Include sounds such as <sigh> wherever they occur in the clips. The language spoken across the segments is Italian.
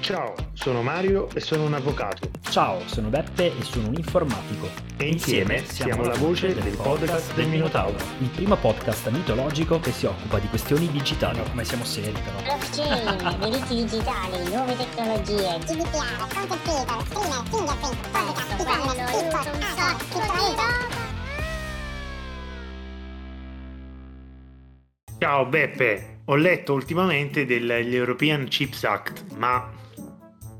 Ciao, sono Mario e sono un avvocato. Ciao, sono Beppe e sono un informatico. E insieme siamo la voce del podcast del Minotauro. Il primo podcast mitologico che si occupa di questioni digitali. come siamo seri però. Blockchain, <laughs> diritti digitali, nuove tecnologie, GDPR, content creator, streamer, fingerprint, podcast, e-commerce, TikTok, di criptovaluta. Ciao Beppe, ho letto ultimamente dell'European Chips Act, ma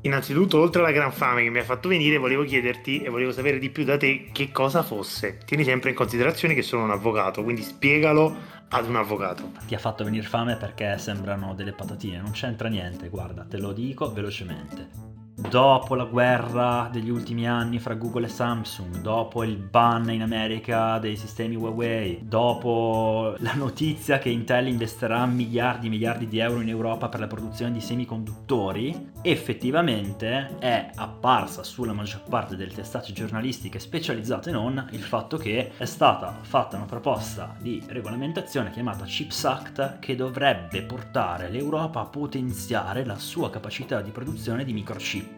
innanzitutto oltre alla gran fame che mi ha fatto venire volevo chiederti e volevo sapere di più da te che cosa fosse. Tieni sempre in considerazione che sono un avvocato, quindi spiegalo ad un avvocato. Ti ha fatto venire fame perché sembrano delle patatine, non c'entra niente, guarda, te lo dico velocemente. Dopo la guerra degli ultimi anni fra Google e Samsung, dopo il ban in America dei sistemi Huawei, dopo la notizia che Intel investirà miliardi e miliardi di euro in Europa per la produzione di semiconduttori, effettivamente è apparsa sulla maggior parte delle testate giornalistiche specializzate non il fatto che è stata fatta una proposta di regolamentazione chiamata Chips Act che dovrebbe portare l'Europa a potenziare la sua capacità di produzione di microchip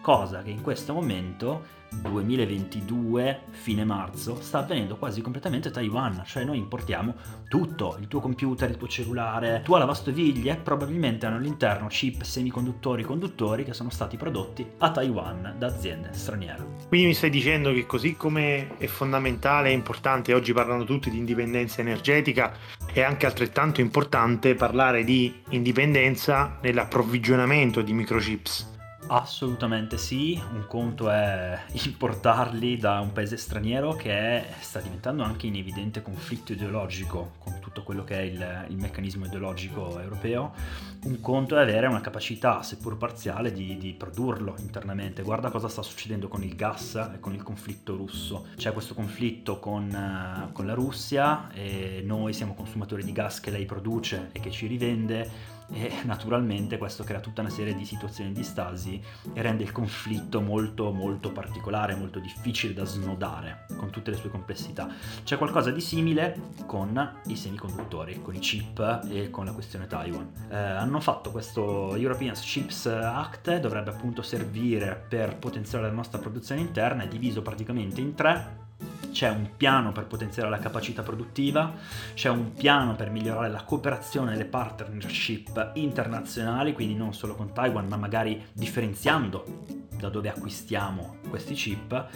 cosa che in questo momento 2022 fine marzo sta avvenendo quasi completamente a Taiwan cioè noi importiamo tutto il tuo computer il tuo cellulare tua lavastoviglie probabilmente hanno all'interno chip semiconduttori conduttori che sono stati prodotti a Taiwan da aziende straniere Quindi mi stai dicendo che così come è fondamentale e importante, oggi parlano tutti di indipendenza energetica, è anche altrettanto importante parlare di indipendenza nell'approvvigionamento di microchips. Assolutamente sì, un conto è <laughs> importarli da un paese straniero che sta diventando anche in evidente conflitto ideologico con tutto quello che è il, il meccanismo ideologico europeo, un conto è avere una capacità, seppur parziale, di, di produrlo internamente. Guarda cosa sta succedendo con il gas e con il conflitto russo. C'è questo conflitto con, eh, con la Russia e noi siamo consumatori di gas che lei produce e che ci rivende e naturalmente questo crea tutta una serie di situazioni di stasi e rende il conflitto molto molto particolare, molto difficile da snodare con tutte le sue complessità. C'è qualcosa di simile con i semiconduttori, con i chip e con la questione Taiwan. Eh, hanno fatto questo European Chips Act, dovrebbe appunto servire per potenziare la nostra produzione interna, è diviso praticamente in tre c'è un piano per potenziare la capacità produttiva, c'è un piano per migliorare la cooperazione e le partnership internazionali, quindi non solo con Taiwan, ma magari differenziando da dove acquistiamo questi chip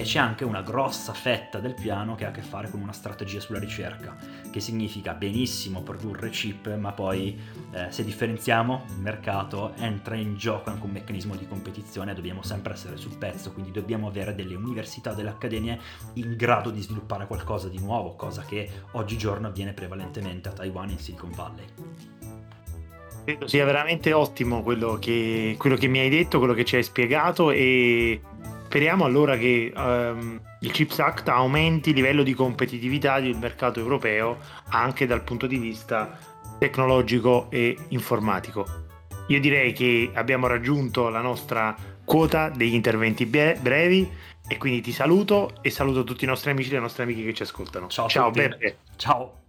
e c'è anche una grossa fetta del piano che ha a che fare con una strategia sulla ricerca, che significa benissimo produrre chip, ma poi eh, se differenziamo il mercato entra in gioco anche un meccanismo di competizione, dobbiamo sempre essere sul pezzo, quindi dobbiamo avere delle università, delle accademie in grado di sviluppare qualcosa di nuovo, cosa che oggigiorno avviene prevalentemente a Taiwan e in Silicon Valley. Credo sia veramente ottimo quello che, quello che mi hai detto, quello che ci hai spiegato e speriamo allora che ehm, il Chips Act aumenti il livello di competitività del mercato europeo anche dal punto di vista tecnologico e informatico. Io direi che abbiamo raggiunto la nostra quota degli interventi bre- brevi e quindi ti saluto e saluto tutti i nostri amici e le nostre amiche che ci ascoltano. Ciao, Ciao. Beppe. Ciao.